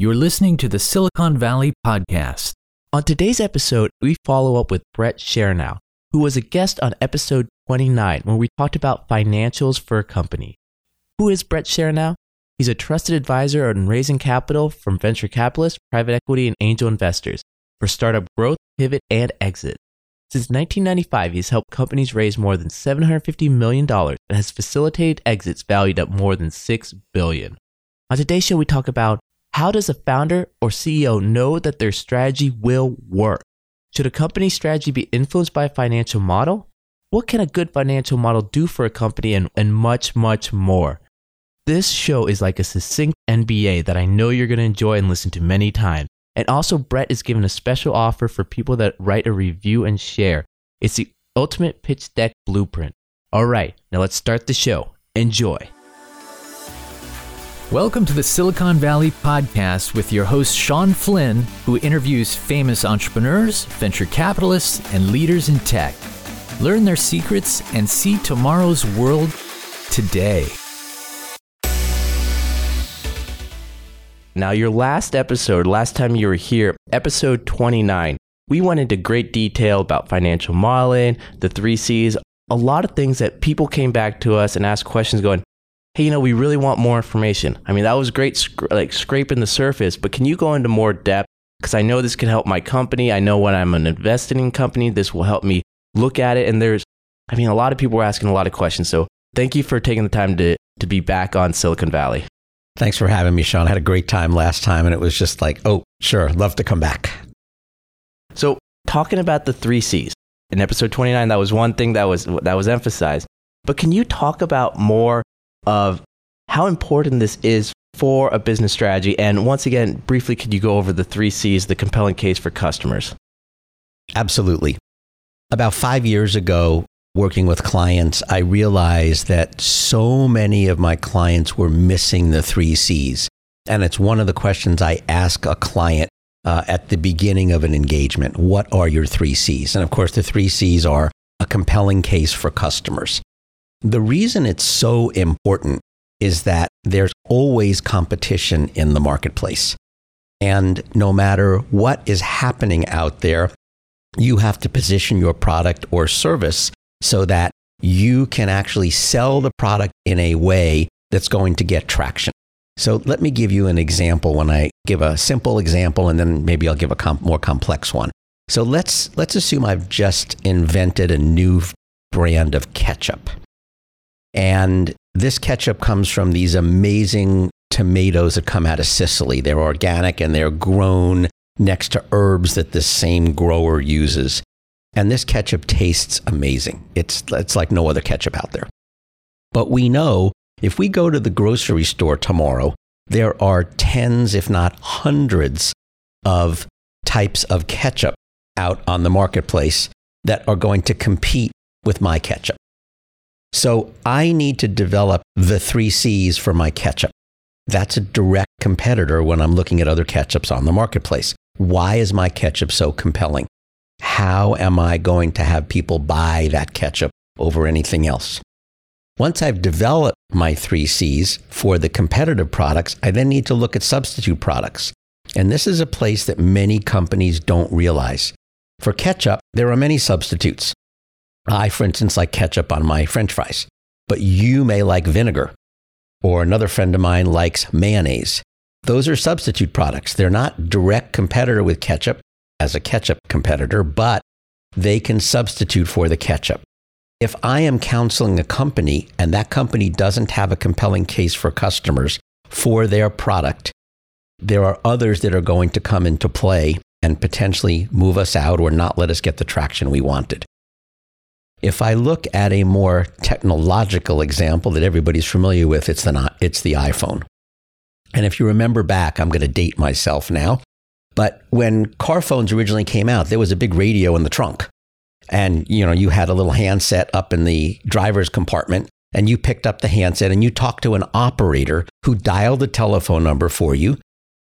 You're listening to the Silicon Valley Podcast. On today's episode, we follow up with Brett Sharenow, who was a guest on episode 29 when we talked about financials for a company. Who is Brett Sharenow? He's a trusted advisor on raising capital from venture capitalists, private equity, and angel investors for startup growth, pivot, and exit. Since 1995, he's helped companies raise more than $750 million and has facilitated exits valued at more than 6 billion. On today's show, we talk about how does a founder or CEO know that their strategy will work? Should a company's strategy be influenced by a financial model? What can a good financial model do for a company and, and much, much more? This show is like a succinct MBA that I know you're going to enjoy and listen to many times. And also, Brett is giving a special offer for people that write a review and share. It's the ultimate pitch deck blueprint. All right, now let's start the show. Enjoy. Welcome to the Silicon Valley Podcast with your host, Sean Flynn, who interviews famous entrepreneurs, venture capitalists, and leaders in tech. Learn their secrets and see tomorrow's world today. Now, your last episode, last time you were here, episode 29, we went into great detail about financial modeling, the three C's, a lot of things that people came back to us and asked questions going, hey, you know, we really want more information. I mean, that was great, sc- like scraping the surface, but can you go into more depth? Because I know this can help my company. I know when I'm an investing company, this will help me look at it. And there's, I mean, a lot of people were asking a lot of questions. So thank you for taking the time to, to be back on Silicon Valley. Thanks for having me, Sean. I had a great time last time, and it was just like, oh, sure, love to come back. So, talking about the three C's in episode 29, that was one thing that was that was emphasized. But can you talk about more of how important this is for a business strategy? And once again, briefly, could you go over the three C's, the compelling case for customers? Absolutely. About five years ago, working with clients, I realized that so many of my clients were missing the three C's. And it's one of the questions I ask a client uh, at the beginning of an engagement What are your three C's? And of course, the three C's are a compelling case for customers. The reason it's so important is that there's always competition in the marketplace. And no matter what is happening out there, you have to position your product or service so that you can actually sell the product in a way that's going to get traction. So let me give you an example when I give a simple example and then maybe I'll give a com- more complex one. So let's let's assume I've just invented a new brand of ketchup. And this ketchup comes from these amazing tomatoes that come out of Sicily. They're organic and they're grown next to herbs that this same grower uses. And this ketchup tastes amazing. It's, it's like no other ketchup out there. But we know if we go to the grocery store tomorrow, there are tens, if not hundreds, of types of ketchup out on the marketplace that are going to compete with my ketchup. So I need to develop the three C's for my ketchup. That's a direct competitor when I'm looking at other ketchups on the marketplace. Why is my ketchup so compelling? How am I going to have people buy that ketchup over anything else? Once I've developed my three C's for the competitive products, I then need to look at substitute products. And this is a place that many companies don't realize. For ketchup, there are many substitutes. I, for instance, like ketchup on my french fries, but you may like vinegar. Or another friend of mine likes mayonnaise. Those are substitute products. They're not direct competitor with ketchup as a ketchup competitor, but they can substitute for the ketchup. If I am counseling a company and that company doesn't have a compelling case for customers for their product, there are others that are going to come into play and potentially move us out or not let us get the traction we wanted. If I look at a more technological example that everybody's familiar with, it's the, it's the iPhone. And if you remember back, I'm going to date myself now, but when car phones originally came out, there was a big radio in the trunk. And you know, you had a little handset up in the driver's compartment and you picked up the handset and you talked to an operator who dialed the telephone number for you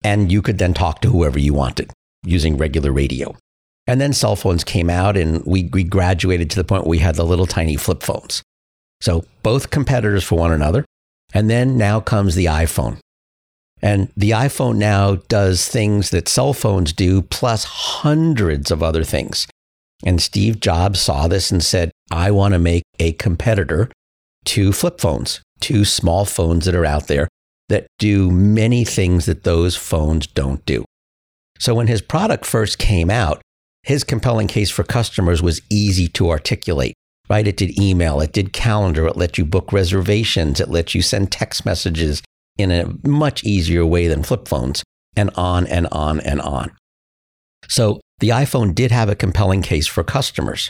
and you could then talk to whoever you wanted using regular radio. And then cell phones came out and we, we graduated to the point where we had the little tiny flip phones. So both competitors for one another. And then now comes the iPhone. And the iPhone now does things that cell phones do, plus hundreds of other things. And Steve Jobs saw this and said, I want to make a competitor to flip phones, to small phones that are out there that do many things that those phones don't do. So when his product first came out, his compelling case for customers was easy to articulate, right? It did email, it did calendar, it let you book reservations, it let you send text messages in a much easier way than flip phones, and on and on and on. So the iPhone did have a compelling case for customers.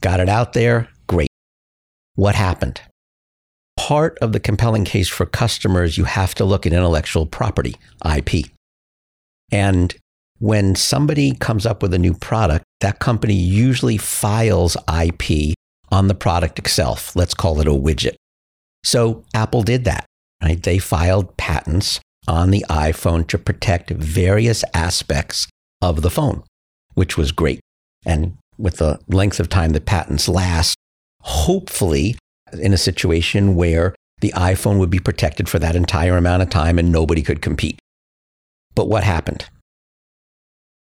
Got it out there, great. What happened? Part of the compelling case for customers, you have to look at intellectual property, IP. And when somebody comes up with a new product, that company usually files IP on the product itself. Let's call it a widget. So Apple did that, right? They filed patents on the iPhone to protect various aspects of the phone, which was great. And with the length of time the patents last, hopefully in a situation where the iPhone would be protected for that entire amount of time and nobody could compete. But what happened?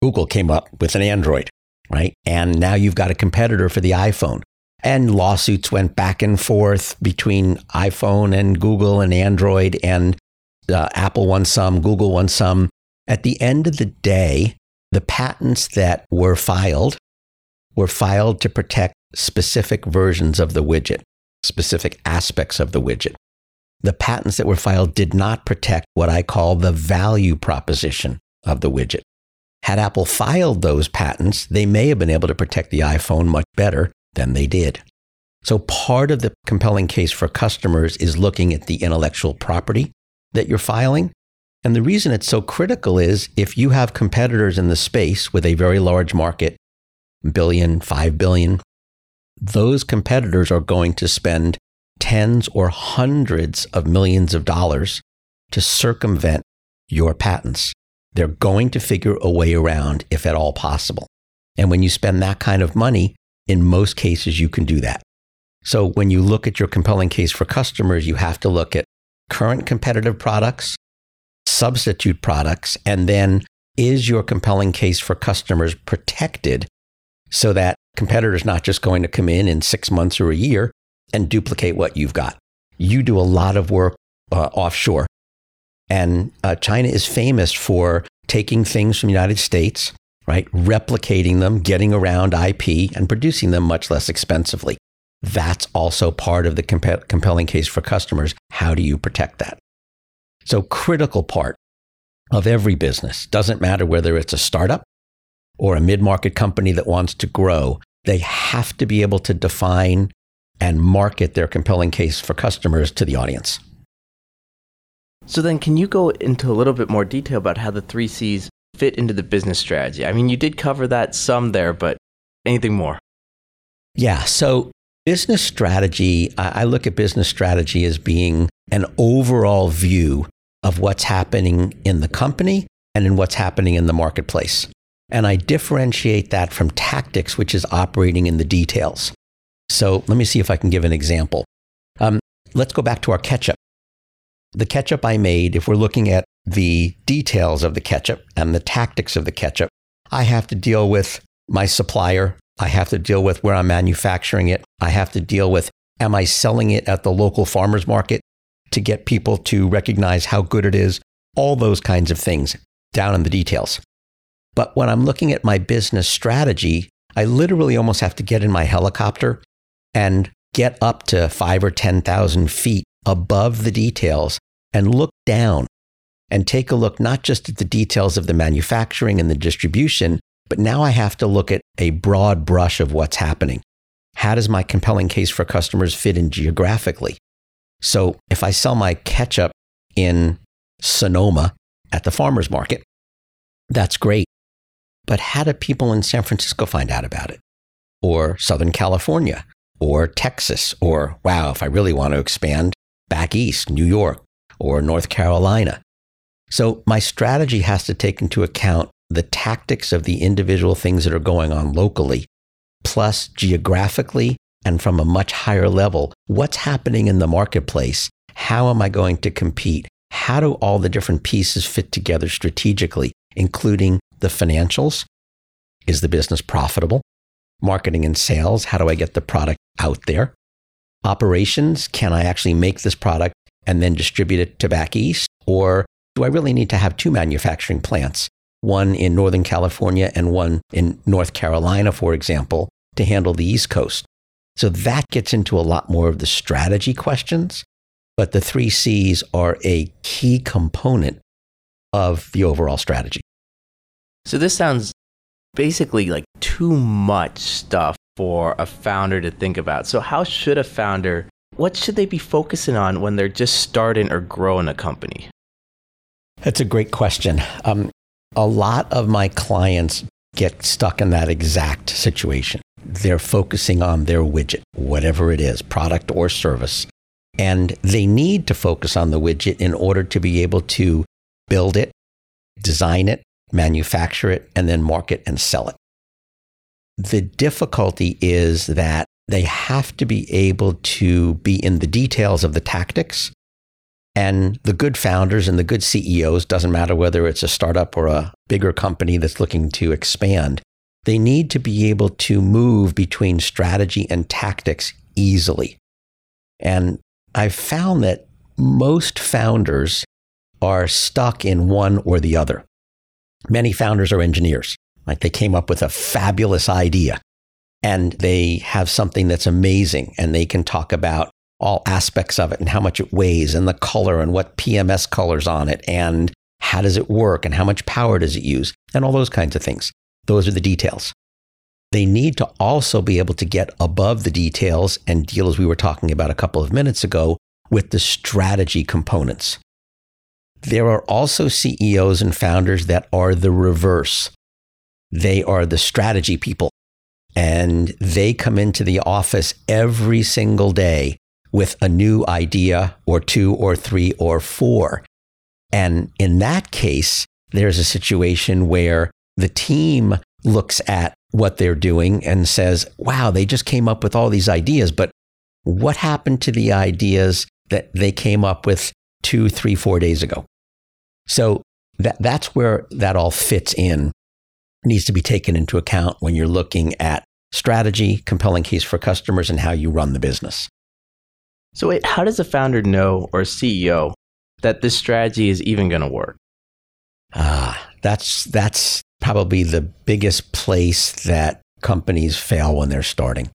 Google came up with an Android, right? And now you've got a competitor for the iPhone. And lawsuits went back and forth between iPhone and Google and Android, and uh, Apple won some, Google won some. At the end of the day, the patents that were filed were filed to protect specific versions of the widget, specific aspects of the widget. The patents that were filed did not protect what I call the value proposition of the widget. Had Apple filed those patents, they may have been able to protect the iPhone much better than they did. So, part of the compelling case for customers is looking at the intellectual property that you're filing and the reason it's so critical is if you have competitors in the space with a very large market, billion, five billion, those competitors are going to spend tens or hundreds of millions of dollars to circumvent your patents. They're going to figure a way around if at all possible. And when you spend that kind of money, in most cases, you can do that. So when you look at your compelling case for customers, you have to look at current competitive products substitute products? And then is your compelling case for customers protected so that competitors not just going to come in in six months or a year and duplicate what you've got? You do a lot of work uh, offshore. And uh, China is famous for taking things from the United States, right, replicating them, getting around IP, and producing them much less expensively. That's also part of the comp- compelling case for customers. How do you protect that? So, critical part of every business doesn't matter whether it's a startup or a mid market company that wants to grow, they have to be able to define and market their compelling case for customers to the audience. So, then can you go into a little bit more detail about how the three C's fit into the business strategy? I mean, you did cover that some there, but anything more? Yeah. So, business strategy, I look at business strategy as being an overall view of what's happening in the company and in what's happening in the marketplace. And I differentiate that from tactics, which is operating in the details. So let me see if I can give an example. Um, let's go back to our ketchup. The ketchup I made, if we're looking at the details of the ketchup and the tactics of the ketchup, I have to deal with my supplier. I have to deal with where I'm manufacturing it. I have to deal with am I selling it at the local farmer's market? to get people to recognize how good it is, all those kinds of things down in the details. But when I'm looking at my business strategy, I literally almost have to get in my helicopter and get up to five or 10,000 feet above the details and look down and take a look not just at the details of the manufacturing and the distribution, but now I have to look at a broad brush of what's happening. How does my compelling case for customers fit in geographically? So if I sell my ketchup in Sonoma at the farmer's market, that's great. But how do people in San Francisco find out about it? Or Southern California? Or Texas? Or, wow, if I really want to expand, back east, New York or North Carolina. So my strategy has to take into account the tactics of the individual things that are going on locally, plus geographically and from a much higher level, what's happening in the marketplace? How am I going to compete? how do all the different pieces fit together strategically, including the financials? Is the business profitable? Marketing and sales, how do I get the product out there? Operations, can I actually make this product and then distribute it to back east? Or do I really need to have two manufacturing plants, one in Northern California and one in North Carolina, for example, to handle the East Coast? So that gets into a lot more of the strategy questions, but the three C's are a key component of the overall strategy. So this sounds basically like too much stuff for a founder to think about. So how should a founder what should they be focusing on when they're just starting or growing a company? That's a great question. Um, a lot of my clients get stuck in that exact situation. They're focusing on their widget, whatever it is, product or service. And they need to focus on the widget in order to be able to build it, design it, manufacture it, and then market and sell it. The difficulty is that they have to be able to be in the details of the tactics. And the good founders and the good CEOs, doesn't matter whether it's a startup or a bigger company that's looking to expand, they need to be able to move between strategy and tactics easily. And I've found that most founders are stuck in one or the other. Many founders are engineers. Like they came up with a fabulous idea and they have something that's amazing and they can talk about all aspects of it and how much it weighs and the color and what PMS colors on it and how does it work and how much power does it use and all those kinds of things. Those are the details. They need to also be able to get above the details and deal, as we were talking about a couple of minutes ago, with the strategy components. There are also CEOs and founders that are the reverse. They are the strategy people, and they come into the office every single day with a new idea or two or three or four. And in that case, there's a situation where the team looks at what they're doing and says, wow, they just came up with all these ideas, but what happened to the ideas that they came up with two, three, four days ago? So that, that's where that all fits in, needs to be taken into account when you're looking at strategy, compelling case for customers, and how you run the business. So, wait, how does a founder know or CEO that this strategy is even going to work? Ah, that's that's probably the biggest place that companies fail when they're starting.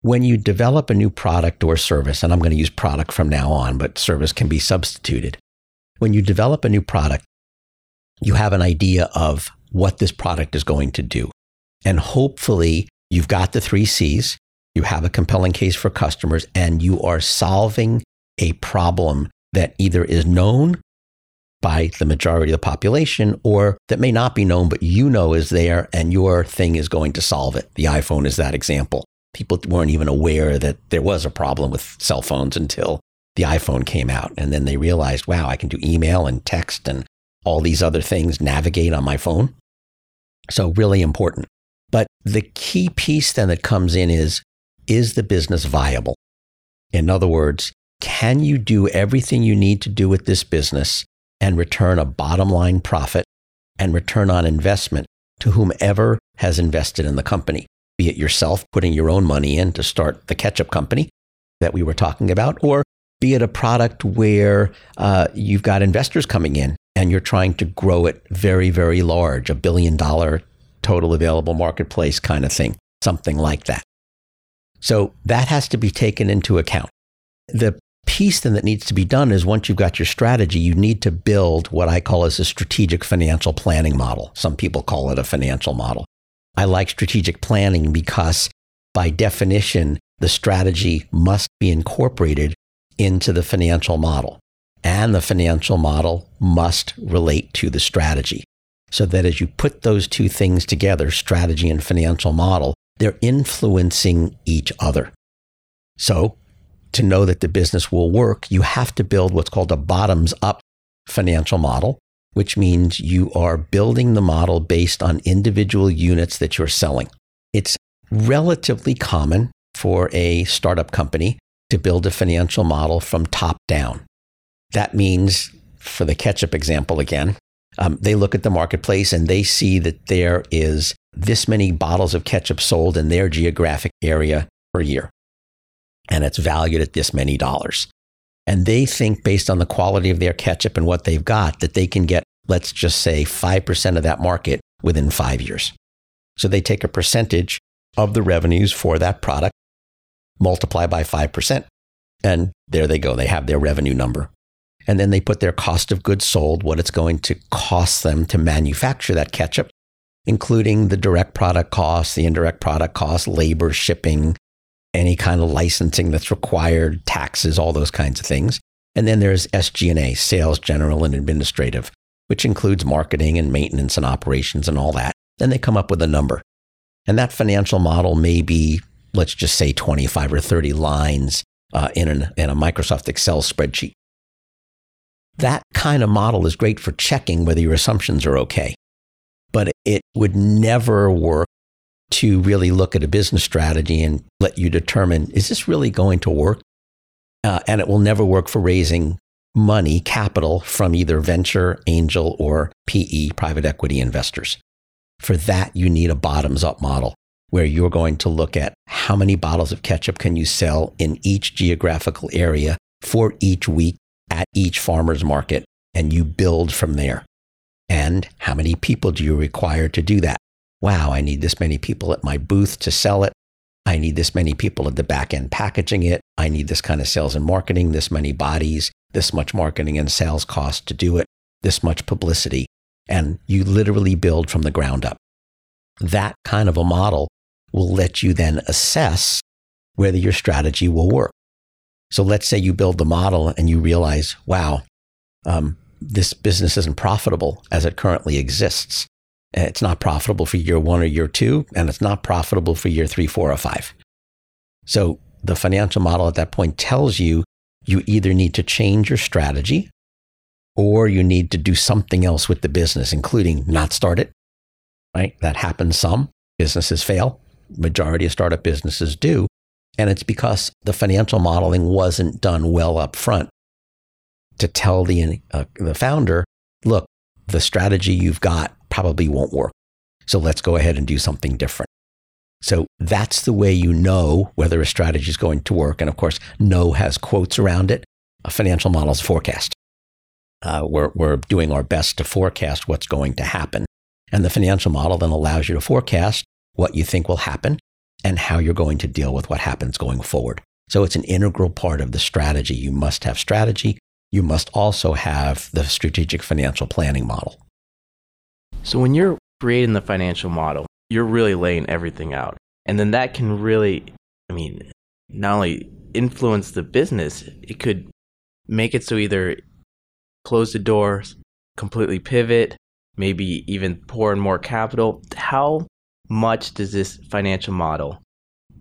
When you develop a new product or service, and I'm going to use product from now on, but service can be substituted. When you develop a new product, you have an idea of what this product is going to do. And hopefully, you've got the three C's, you have a compelling case for customers, and you are solving a problem that either is known by the majority of the population or that may not be known, but you know is there and your thing is going to solve it. The iPhone is that example. People weren't even aware that there was a problem with cell phones until the iPhone came out. And then they realized, wow, I can do email and text and all these other things navigate on my phone. So, really important. But the key piece then that comes in is is the business viable? In other words, can you do everything you need to do with this business and return a bottom line profit and return on investment to whomever has invested in the company, be it yourself putting your own money in to start the ketchup company that we were talking about, or be it a product where uh, you've got investors coming in and you're trying to grow it very, very large, a billion dollar total available marketplace kind of thing, something like that. So that has to be taken into account. The piece then that needs to be done is once you've got your strategy, you need to build what I call as a strategic financial planning model. Some people call it a financial model. I like strategic planning because by definition, the strategy must be incorporated into the financial model. And the financial model must relate to the strategy. So that as you put those two things together, strategy and financial model, they're influencing each other. So to know that the business will work, you have to build what's called a bottoms up financial model, which means you are building the model based on individual units that you're selling. It's relatively common for a startup company to build a financial model from top down. That means for the ketchup example again, um, they look at the marketplace and they see that there is this many bottles of ketchup sold in their geographic area per year. And it's valued at this many dollars. And they think, based on the quality of their ketchup and what they've got, that they can get, let's just say, 5% of that market within five years. So they take a percentage of the revenues for that product, multiply by 5%, and there they go. They have their revenue number. And then they put their cost of goods sold, what it's going to cost them to manufacture that ketchup, including the direct product costs, the indirect product costs, labor, shipping, any kind of licensing that's required, taxes, all those kinds of things. And then there's SG&A, sales, general and administrative, which includes marketing and maintenance and operations and all that. Then they come up with a number. And that financial model may be, let's just say 25 or 30 lines uh, in, an, in a Microsoft Excel spreadsheet. That kind of model is great for checking whether your assumptions are okay but it would never work to really look at a business strategy and let you determine is this really going to work? Uh, and it will never work for raising money, capital from either venture, angel, or PE, private equity investors. For that, you need a bottoms up model where you're going to look at how many bottles of ketchup can you sell in each geographical area for each week at each farmer's market, and you build from there. And how many people do you require to do that? Wow, I need this many people at my booth to sell it. I need this many people at the back end packaging it. I need this kind of sales and marketing, this many bodies, this much marketing and sales cost to do it, this much publicity. And you literally build from the ground up. That kind of a model will let you then assess whether your strategy will work. So let's say you build the model and you realize, wow, um, this business isn't profitable as it currently exists. It's not profitable for year one or year two, and it's not profitable for year three, four, or five. So the financial model at that point tells you you either need to change your strategy or you need to do something else with the business, including not start it. Right? That happens some. Businesses fail. Majority of startup businesses do. And it's because the financial modeling wasn't done well up front to tell the, uh, the founder, look, the strategy you've got probably won't work. So let's go ahead and do something different. So that's the way you know whether a strategy is going to work. And of course, know has quotes around it. A financial model is forecast. Uh, we're, we're doing our best to forecast what's going to happen. And the financial model then allows you to forecast what you think will happen and how you're going to deal with what happens going forward. So it's an integral part of the strategy. You must have strategy you must also have the strategic financial planning model. So when you're creating the financial model, you're really laying everything out. And then that can really, I mean, not only influence the business, it could make it so either close the doors, completely pivot, maybe even pour in more capital. How much does this financial model,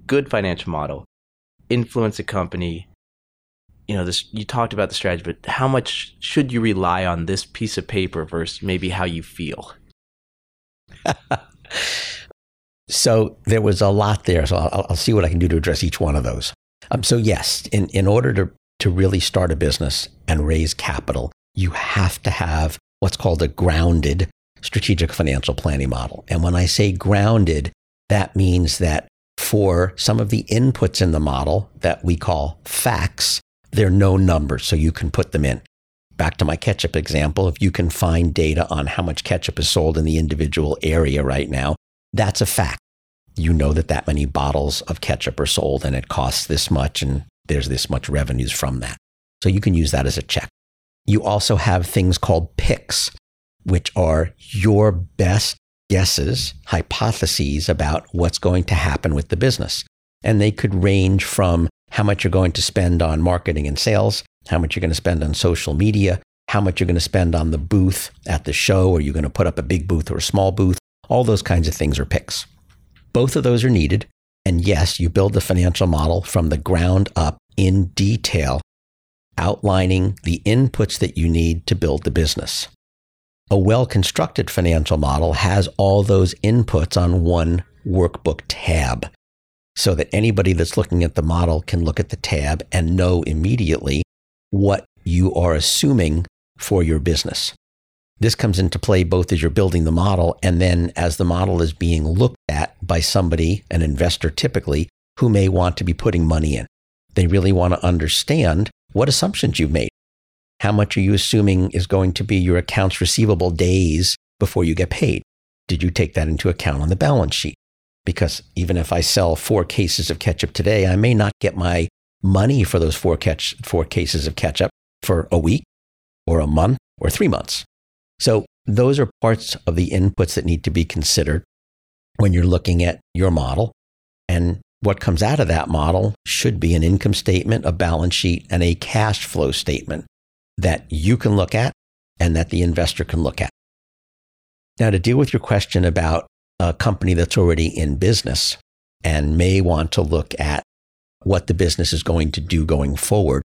good financial model, influence a company? You know this you talked about the strategy but how much should you rely on this piece of paper versus maybe how you feel? So there was a lot there so I'll, I'll, see what i can do to address each one of those. Um, so yes in, in order to, to really start a business and raise capital you have to have what's called a grounded strategic financial planning model and when i say grounded that means that for some of the inputs in the model that we call facts they're no numbers, so you can put them in. Back to my ketchup example, if you can find data on how much ketchup is sold in the individual area right now, that's a fact. You know that that many bottles of ketchup are sold and it costs this much and there's this much revenues from that. So you can use that as a check. You also have things called picks, which are your best guesses, hypotheses about what's going to happen with the business. And they could range from how much you're going to spend on marketing and sales, how much you're going to spend on social media, how much you're going to spend on the booth at the show, are you going to put up a big booth or a small booth? All those kinds of things are picks. Both of those are needed. And yes, you build the financial model from the ground up in detail, outlining the inputs that you need to build the business. A well constructed financial model has all those inputs on one workbook tab so that anybody that's looking at the model can look at the tab and know immediately what you are assuming for your business. This comes into play both as you're building the model and then as the model is being looked at by somebody, an investor typically, who may want to be putting money in. They really want to understand what assumptions you've made. How much are you assuming is going to be your accounts receivable days before you get paid? Did you take that into account on the balance sheet? Because even if I sell four cases of ketchup today, I may not get my money for those four, catch, four cases of ketchup for a week or a month or three months. So those are parts of the inputs that need to be considered when you're looking at your model. And what comes out of that model should be an income statement, a balance sheet, and a cash flow statement that you can look at and that the investor can look at. Now, to deal with your question about a company that's already in business and may want to look at what the business is going to do going forward,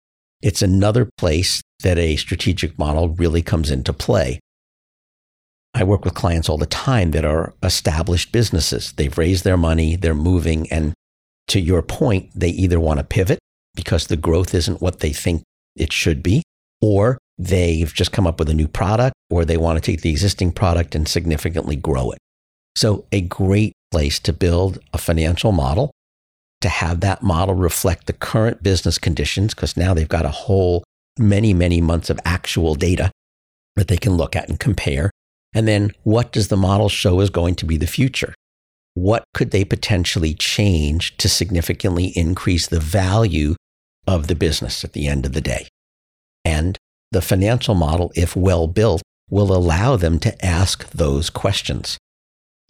it's another place that a strategic model really comes into play. I work with clients all the time that are established businesses. They've raised their money, they're moving, and to your point, they either want to pivot because the growth isn't what they think it should be, or they've just come up with a new product, or they want to take the existing product and significantly grow it. So, a great place to build a financial model, to have that model reflect the current business conditions, because now they've got a whole many, many months of actual data that they can look at and compare. And then, what does the model show is going to be the future? What could they potentially change to significantly increase the value of the business at the end of the day? And the financial model, if well built, will allow them to ask those questions.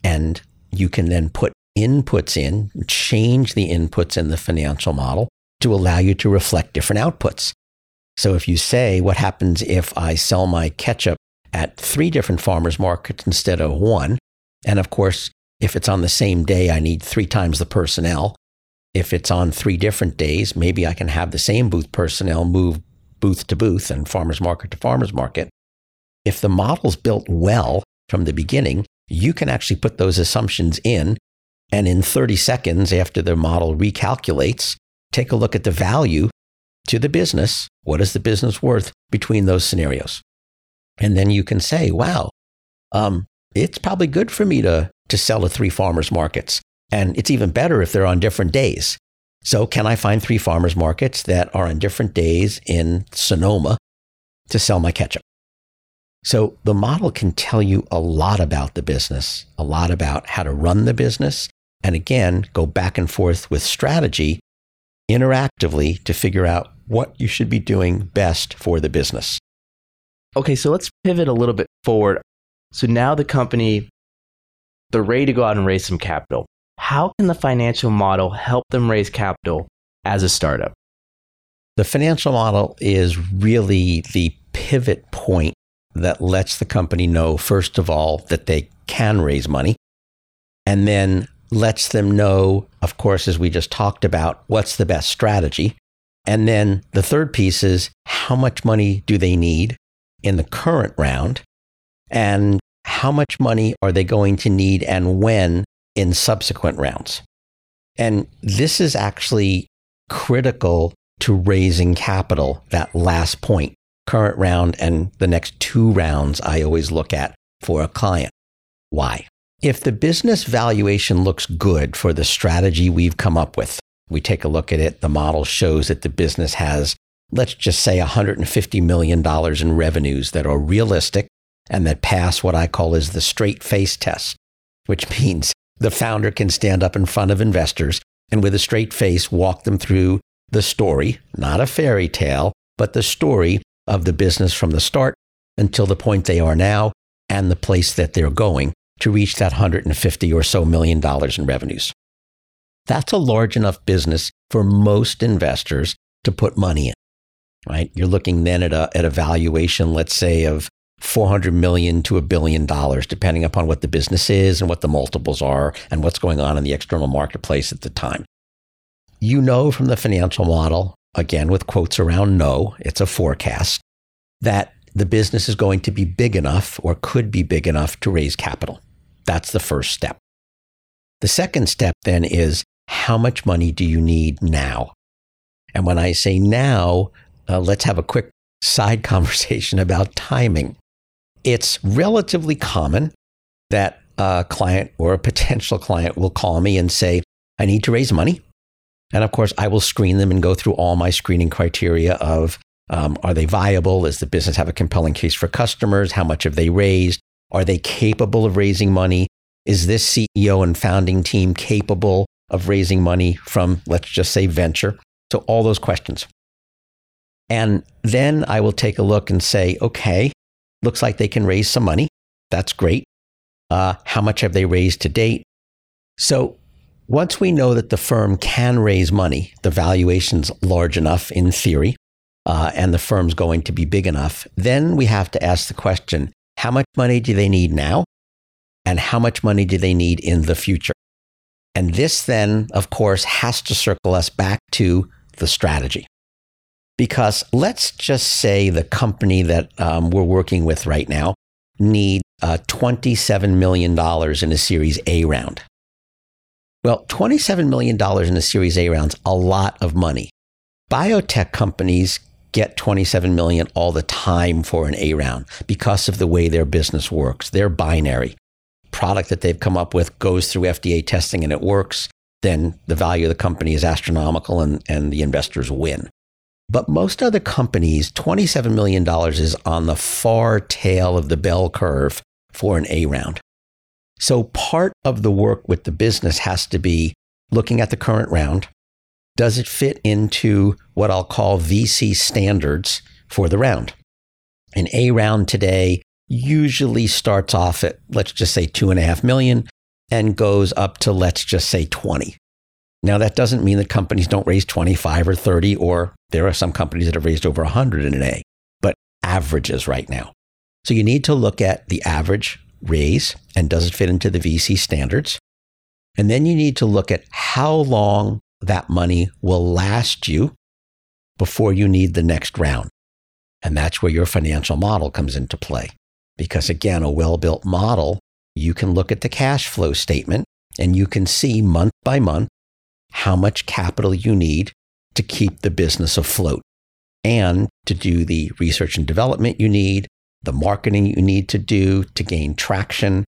And you can then put inputs in, change the inputs in the financial model to allow you to reflect different outputs. So if you say, what happens if I sell my ketchup at three different farmers markets instead of one? And of course, if it's on the same day, I need three times the personnel. If it's on three different days, maybe I can have the same booth personnel move booth to booth and farmers market to farmers market. If the model's built well from the beginning, you can actually put those assumptions in. And in 30 seconds after the model recalculates, take a look at the value to the business. What is the business worth between those scenarios? And then you can say, wow, um, it's probably good for me to, to sell at three farmers markets. And it's even better if they're on different days. So, can I find three farmers markets that are on different days in Sonoma to sell my ketchup? So, the model can tell you a lot about the business, a lot about how to run the business, and again, go back and forth with strategy interactively to figure out what you should be doing best for the business. Okay, so let's pivot a little bit forward. So now the company, they're ready to go out and raise some capital. How can the financial model help them raise capital as a startup? The financial model is really the pivot point that lets the company know, first of all, that they can raise money, and then lets them know, of course, as we just talked about, what's the best strategy. And then the third piece is how much money do they need in the current round? And how much money are they going to need and when in subsequent rounds. And this is actually critical to raising capital, that last point, current round and the next two rounds I always look at for a client. Why? If the business valuation looks good for the strategy we've come up with, we take a look at it, the model shows that the business has, let's just say, $150 million in revenues that are realistic and that pass what I call is the straight face test, which means the founder can stand up in front of investors and with a straight face walk them through the story, not a fairy tale, but the story of the business from the start until the point they are now and the place that they're going to reach that 150 or so million dollars in revenues. That's a large enough business for most investors to put money in, right? You're looking then at a, at a valuation, let's say, of 400 million to a billion dollars, depending upon what the business is and what the multiples are and what's going on in the external marketplace at the time. You know from the financial model, again with quotes around know, it's a forecast, that the business is going to be big enough or could be big enough to raise capital. That's the first step. The second step then is how much money do you need now? And when I say now, uh, let's have a quick side conversation about timing. It's relatively common that a client or a potential client will call me and say, I need to raise money. And of course, I will screen them and go through all my screening criteria of um, are they viable? Does the business have a compelling case for customers? How much have they raised? Are they capable of raising money? Is this CEO and founding team capable of raising money from, let's just say, venture? So, all those questions. And then I will take a look and say, okay, looks like they can raise some money. That's great. Uh, how much have they raised to date? So, once we know that the firm can raise money, the valuation's large enough in theory, uh, and the firm's going to be big enough, then we have to ask the question how much money do they need now? And how much money do they need in the future? And this then, of course, has to circle us back to the strategy. Because let's just say the company that um, we're working with right now need uh, $27 million in a Series A round. Well, $27 million in a Series A round's a lot of money. Biotech companies get 27 million all the time for an A round because of the way their business works. They're binary. Product that they've come up with goes through FDA testing and it works, then the value of the company is astronomical and, and the investors win. But most other companies, $27 million is on the far tail of the bell curve for an A round. So part of the work with the business has to be looking at the current round, does it fit into what I'll call VC standards for the round? An A round today usually starts off at, let's just say, two and a half million and goes up to, let's just say, 20. Now, that doesn't mean that companies don't raise 25 or 30, or there are some companies that have raised over 100 in an A, but averages right now. So you need to look at the average raise and does it fit into the VC standards? And then you need to look at how long that money will last you before you need the next round. And that's where your financial model comes into play. Because again, a well built model, you can look at the cash flow statement and you can see month by month how much capital you need to keep the business afloat and to do the research and development you need, the marketing you need to do to gain traction,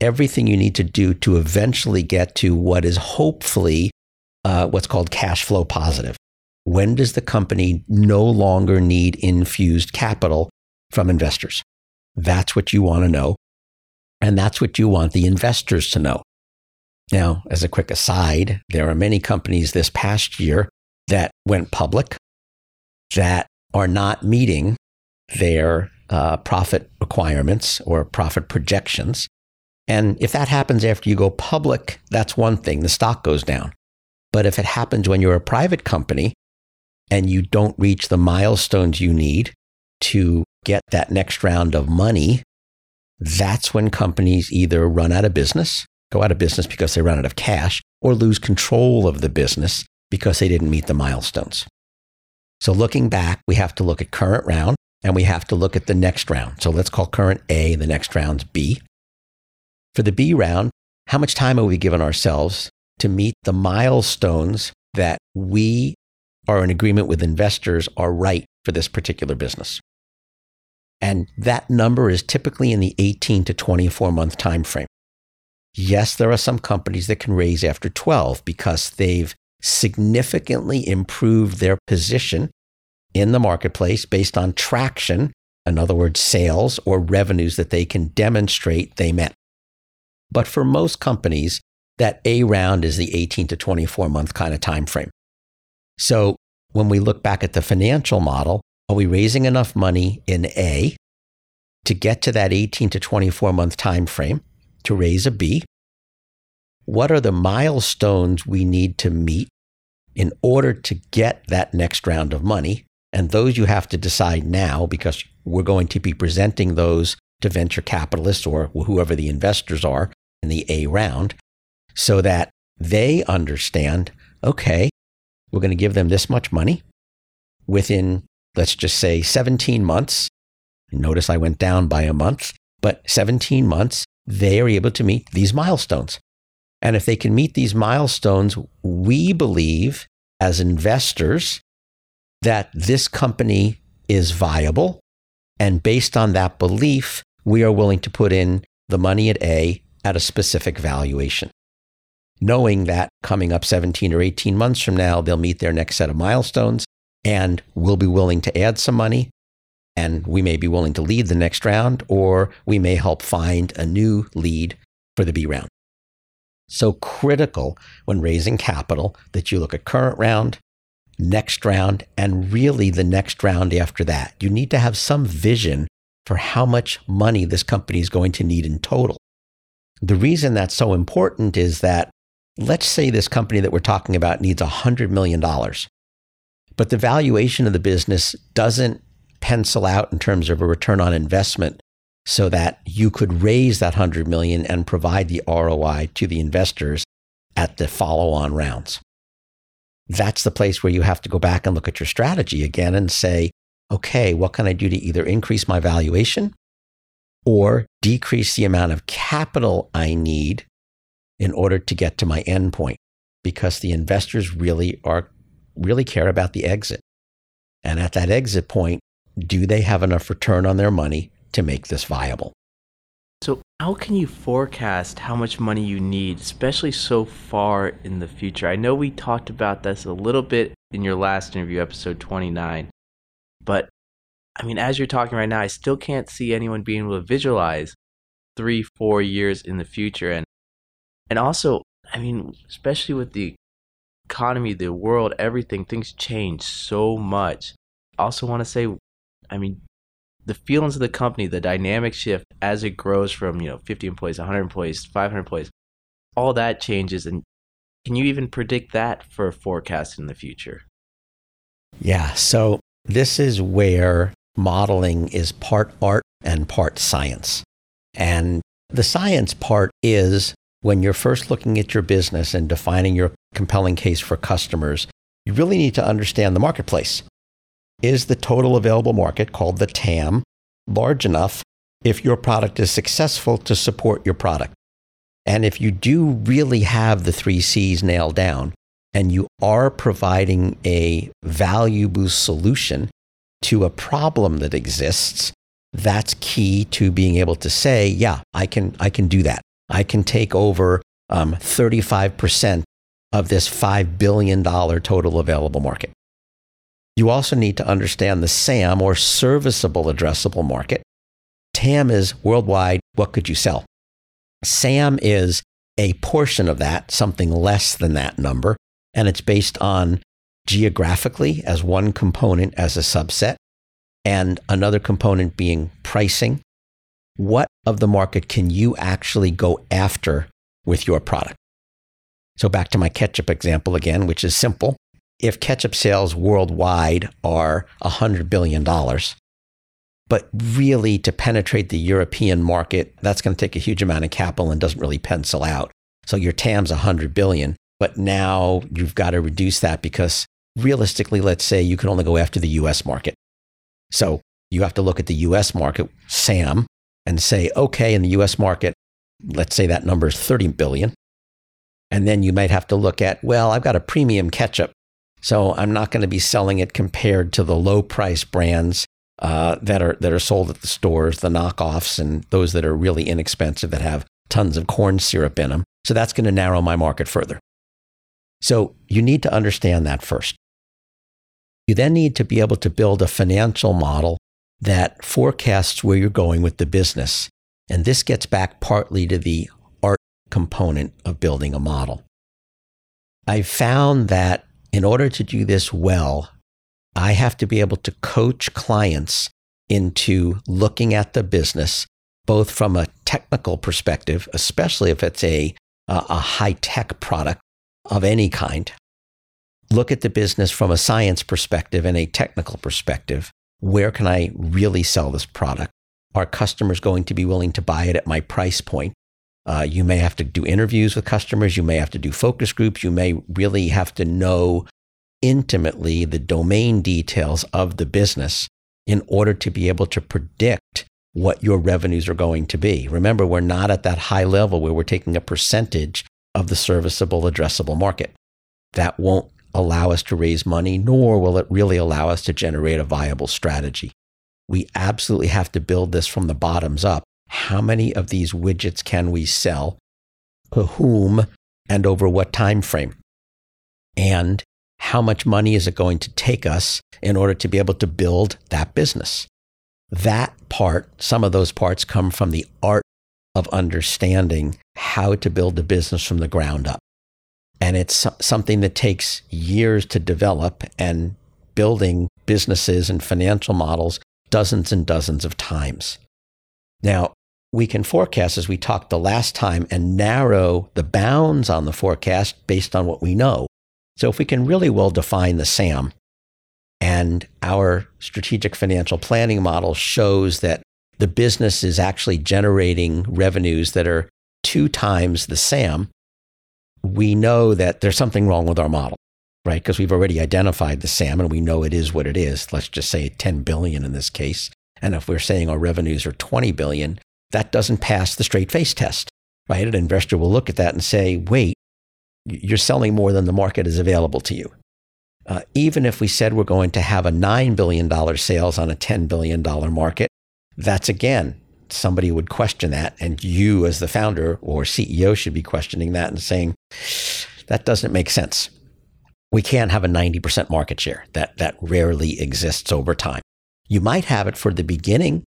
everything you need to do to eventually get to what is hopefully uh, what's called cash flow positive. When does the company no longer need infused capital from investors? That's what you want to know. And that's what you want the investors to know. Now, as a quick aside, there are many companies this past year that went public that are not meeting their uh, profit requirements or profit projections. And if that happens after you go public, that's one thing. The stock goes down. But if it happens when you're a private company and you don't reach the milestones you need to get that next round of money, that's when companies either run out of business, go out of business because they run out of cash, or lose control of the business because they didn't meet the milestones. So looking back, we have to look at current round and we have to look at the next round. So let's call current A, the next round's B. For the B round, how much time are we given ourselves to meet the milestones that we are in agreement with investors are right for this particular business. And that number is typically in the 18 to 24 month time frame. Yes, there are some companies that can raise after 12 because they've significantly improved their position in the marketplace based on traction, in other words, sales or revenues that they can demonstrate they met. But for most companies, that A round is the 18 to 24 month kind of time frame. So when we look back at the financial model, are we raising enough money in A to get to that 18 to 24 month time frame to raise a B? What are the milestones we need to meet in order to get that next round of money? And those you have to decide now because we're going to be presenting those to venture capitalists or whoever the investors are in the A round so that they understand okay, we're going to give them this much money within, let's just say, 17 months. Notice I went down by a month, but 17 months, they are able to meet these milestones. And if they can meet these milestones, we believe as investors that this company is viable. And based on that belief, we are willing to put in the money at A at a specific valuation, knowing that coming up 17 or 18 months from now, they'll meet their next set of milestones and we'll be willing to add some money. And we may be willing to lead the next round, or we may help find a new lead for the B round. So critical when raising capital that you look at current round, next round, and really the next round after that. You need to have some vision for how much money this company is going to need in total. The reason that's so important is that let's say this company that we're talking about needs $100 million, but the valuation of the business doesn't pencil out in terms of a return on investment so that you could raise that 100 million and provide the ROI to the investors at the follow-on rounds that's the place where you have to go back and look at your strategy again and say, okay, what can I do to either increase my valuation or decrease the amount of capital I need in order to get to my endpoint? Because the investors really are really care about the exit. And at that exit point, do they have enough return on their money to make this viable? So, how can you forecast how much money you need, especially so far in the future? I know we talked about this a little bit in your last interview, episode 29, but I mean, as you're talking right now, I still can't see anyone being able to visualize three, four years in the future. And, and also, I mean, especially with the economy, the world, everything, things change so much. I also want to say, I mean, the feelings of the company, the dynamic shift as it grows from, you know, 50 employees, 100 employees, 500 employees, all that changes. And can you even predict that for forecast in the future? Yeah. So this is where modeling is part art and part science. And the science part is when you're first looking at your business and defining your compelling case for customers, you really need to understand the marketplace is the total available market, called the TAM, large enough if your product is successful to support your product? And if you do really have the three C's nailed down and you are providing a value boost solution to a problem that exists, that's key to being able to say, yeah, I can, I can do that. I can take over um, 35% of this $5 billion total available market. You also need to understand the SAM or serviceable addressable market. TAM is worldwide, what could you sell? SAM is a portion of that, something less than that number, and it's based on geographically as one component as a subset, and another component being pricing. What of the market can you actually go after with your product? So, back to my ketchup example again, which is simple if ketchup sales worldwide are $100 billion, but really to penetrate the European market, that's going to take a huge amount of capital and doesn't really pencil out. So your TAM's 100 billion, but now you've got to reduce that because realistically, let's say you can only go after the US market. So you have to look at the US market, SAM, and say, okay, in the US market, let's say that number is 30 billion. And then you might have to look at, well, I've got a premium ketchup so I'm not going to be selling it compared to the low price brands uh, that are that are sold at the stores, the knockoffs, and those that are really inexpensive that have tons of corn syrup in them. So that's going to narrow my market further. So you need to understand that first. You then need to be able to build a financial model that forecasts where you're going with the business. And this gets back partly to the art component of building a model. I found that in order to do this well, I have to be able to coach clients into looking at the business, both from a technical perspective, especially if it's a, a high tech product of any kind. Look at the business from a science perspective and a technical perspective. Where can I really sell this product? Are customers going to be willing to buy it at my price point? Uh, you may have to do interviews with customers. You may have to do focus groups. You may really have to know intimately the domain details of the business in order to be able to predict what your revenues are going to be. Remember, we're not at that high level where we're taking a percentage of the serviceable addressable market. That won't allow us to raise money, nor will it really allow us to generate a viable strategy. We absolutely have to build this from the bottoms up. How many of these widgets can we sell? To whom and over what time frame? And how much money is it going to take us in order to be able to build that business? That part, some of those parts come from the art of understanding how to build a business from the ground up. And it's something that takes years to develop and building businesses and financial models dozens and dozens of times. Now, we can forecast as we talked the last time and narrow the bounds on the forecast based on what we know. So if we can really well define the SAM and our strategic financial planning model shows that the business is actually generating revenues that are two times the SAM, we know that there's something wrong with our model, right? Because we've already identified the SAM and we know it is what it is. Let's just say 10 billion in this case. And if we're saying our revenues are 20 billion, that doesn't pass the straight face test, right? An investor will look at that and say, wait, you're selling more than the market is available to you. Uh, even if we said we're going to have a $9 billion sales on a $10 billion market, that's again, somebody would question that. And you, as the founder or CEO, should be questioning that and saying, that doesn't make sense. We can't have a 90% market share. That, that rarely exists over time. You might have it for the beginning.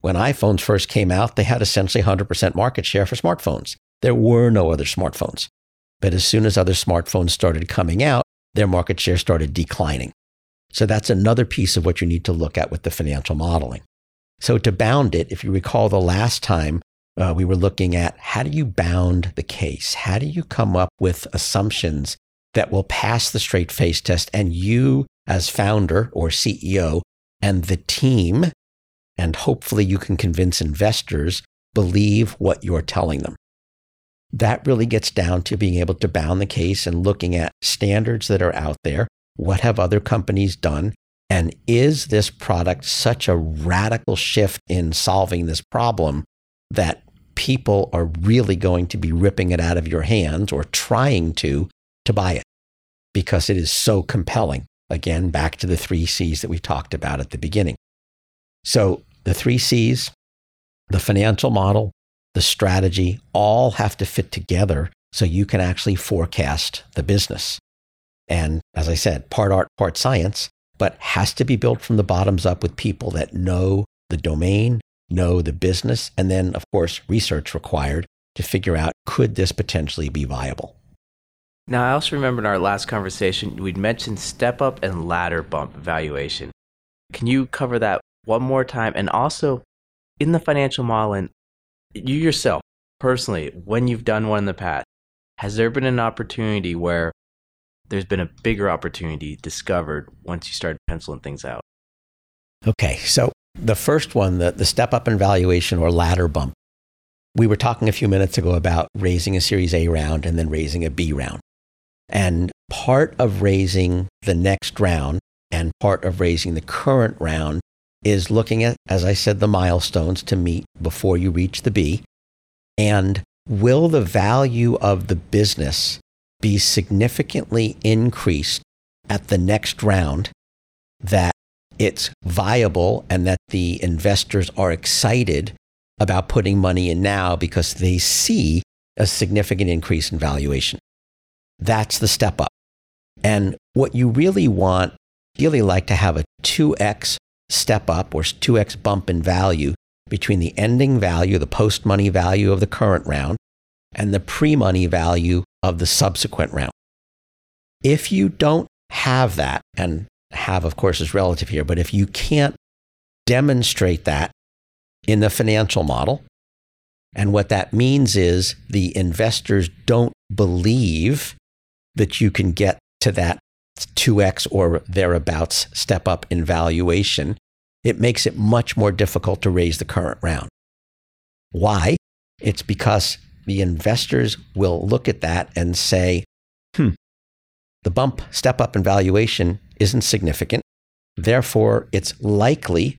When iPhones first came out, they had essentially 100% market share for smartphones. There were no other smartphones. But as soon as other smartphones started coming out, their market share started declining. So that's another piece of what you need to look at with the financial modeling. So to bound it, if you recall the last time uh, we were looking at how do you bound the case? How do you come up with assumptions that will pass the straight face test and you as founder or CEO and the team, and hopefully you can convince investors believe what you're telling them that really gets down to being able to bound the case and looking at standards that are out there. What have other companies done? And is this product such a radical shift in solving this problem that people are really going to be ripping it out of your hands or trying to to buy it because it is so compelling? Again, back to the three C's that we talked about at the beginning. So, the three C's the financial model, the strategy all have to fit together so you can actually forecast the business. And as I said, part art, part science, but has to be built from the bottoms up with people that know the domain, know the business, and then, of course, research required to figure out could this potentially be viable. Now, I also remember in our last conversation, we'd mentioned step up and ladder bump valuation. Can you cover that one more time? And also, in the financial model, and you yourself, personally, when you've done one in the past, has there been an opportunity where there's been a bigger opportunity discovered once you started penciling things out? Okay, so the first one, the, the step up in valuation or ladder bump, we were talking a few minutes ago about raising a Series A round and then raising a B round. And part of raising the next round and part of raising the current round is looking at, as I said, the milestones to meet before you reach the B. And will the value of the business be significantly increased at the next round that it's viable and that the investors are excited about putting money in now because they see a significant increase in valuation. That's the step up. And what you really want, really like to have a 2x step up or 2x bump in value between the ending value, the post money value of the current round, and the pre money value of the subsequent round. If you don't have that, and have, of course, is relative here, but if you can't demonstrate that in the financial model, and what that means is the investors don't believe that you can get to that 2x or thereabouts step up in valuation, it makes it much more difficult to raise the current round. Why? It's because the investors will look at that and say, hmm, the bump step up in valuation isn't significant. Therefore, it's likely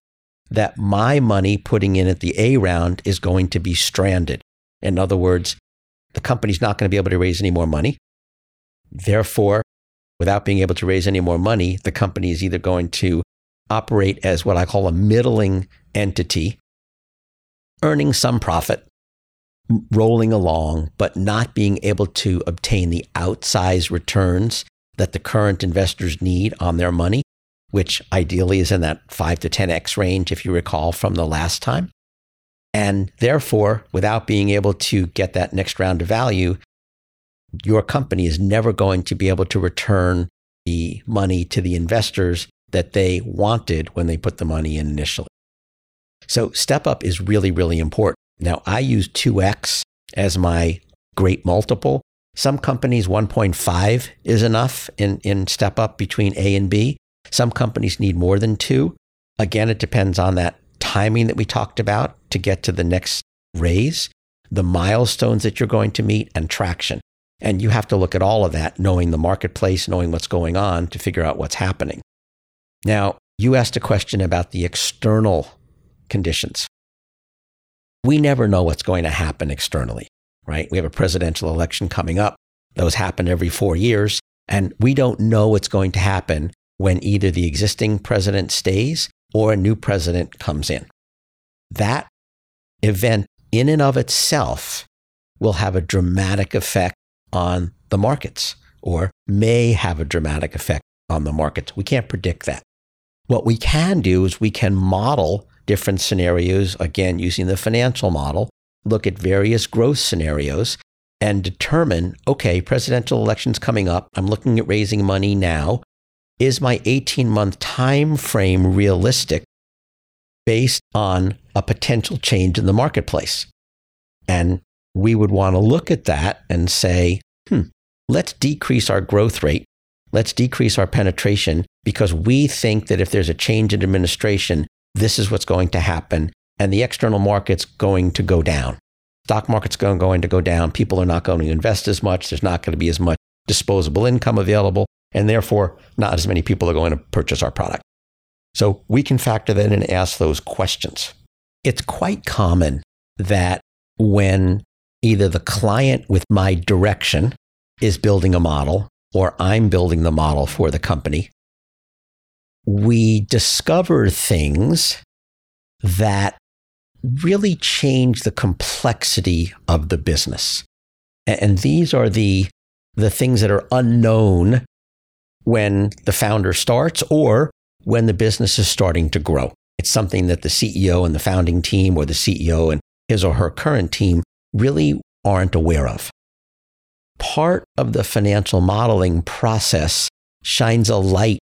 that my money putting in at the A round is going to be stranded. In other words, the company's not going to be able to raise any more money. Therefore, without being able to raise any more money, the company is either going to operate as what I call a middling entity, earning some profit, rolling along, but not being able to obtain the outsized returns that the current investors need on their money, which ideally is in that 5 to 10x range, if you recall from the last time. And therefore, without being able to get that next round of value, your company is never going to be able to return the money to the investors that they wanted when they put the money in initially. So step up is really, really important. Now, I use 2x as my great multiple. Some companies, 1.5 is enough in, in step up between A and B. Some companies need more than two. Again, it depends on that timing that we talked about to get to the next raise, the milestones that you're going to meet, and traction. And you have to look at all of that, knowing the marketplace, knowing what's going on to figure out what's happening. Now, you asked a question about the external conditions. We never know what's going to happen externally, right? We have a presidential election coming up. Those happen every four years. And we don't know what's going to happen when either the existing president stays or a new president comes in. That event, in and of itself, will have a dramatic effect on the markets or may have a dramatic effect on the markets. We can't predict that. What we can do is we can model different scenarios, again, using the financial model, look at various growth scenarios and determine okay, presidential elections coming up. I'm looking at raising money now. Is my 18 month time frame realistic based on a potential change in the marketplace? And we would want to look at that and say, hmm, let's decrease our growth rate. Let's decrease our penetration because we think that if there's a change in administration, this is what's going to happen. And the external market's going to go down. Stock market's going, going to go down. People are not going to invest as much. There's not going to be as much disposable income available. And therefore, not as many people are going to purchase our product. So we can factor that in and ask those questions. It's quite common that when either the client with my direction is building a model or I'm building the model for the company, we discover things that really change the complexity of the business. And these are the, the things that are unknown when the founder starts or when the business is starting to grow. It's something that the CEO and the founding team or the CEO and his or her current team really aren't aware of. Part of the financial modeling process shines a light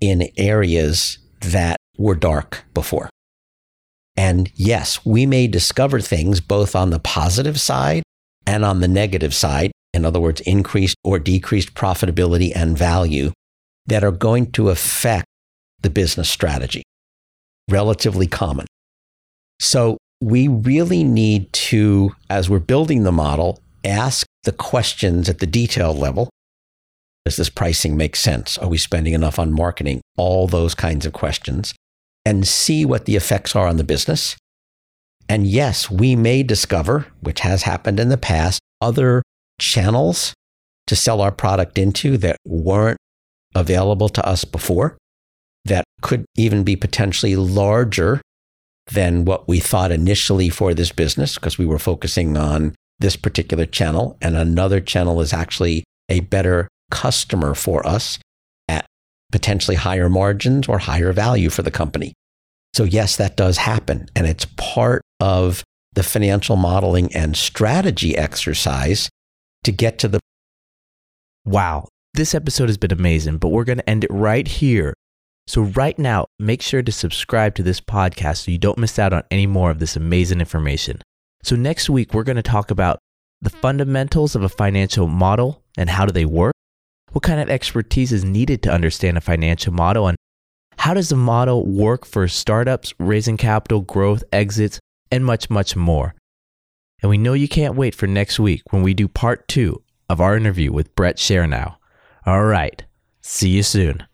in areas that were dark before. And yes, we may discover things both on the positive side and on the negative side, in other words, increased or decreased profitability and value that are going to affect the business strategy. Relatively common. So we really need to, as we're building the model, ask the questions at the detail level. Does this pricing make sense? Are we spending enough on marketing? All those kinds of questions. And see what the effects are on the business. And yes, we may discover, which has happened in the past, other channels to sell our product into that weren't available to us before, that could even be potentially larger than what we thought initially for this business because we were focusing on this particular channel. And another channel is actually a better customer for us at potentially higher margins or higher value for the company. So, yes, that does happen. And it's part of the financial modeling and strategy exercise to get to the. Wow, this episode has been amazing, but we're going to end it right here. So, right now, make sure to subscribe to this podcast so you don't miss out on any more of this amazing information. So, next week, we're going to talk about the fundamentals of a financial model and how do they work, what kind of expertise is needed to understand a financial model, and how does the model work for startups, raising capital, growth, exits, and much, much more. And we know you can't wait for next week when we do part two of our interview with Brett Sharenow. All right, see you soon.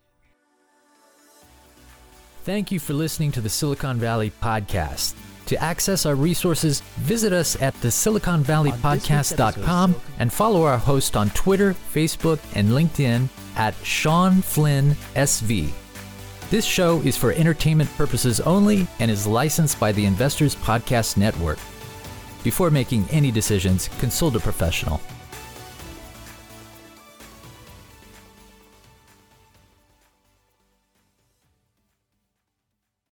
Thank you for listening to the Silicon Valley Podcast. To access our resources, visit us at the SiliconValleyPodcast.com and follow our host on Twitter, Facebook, and LinkedIn at Sean Flynn SV. This show is for entertainment purposes only and is licensed by the Investors Podcast Network. Before making any decisions, consult a professional.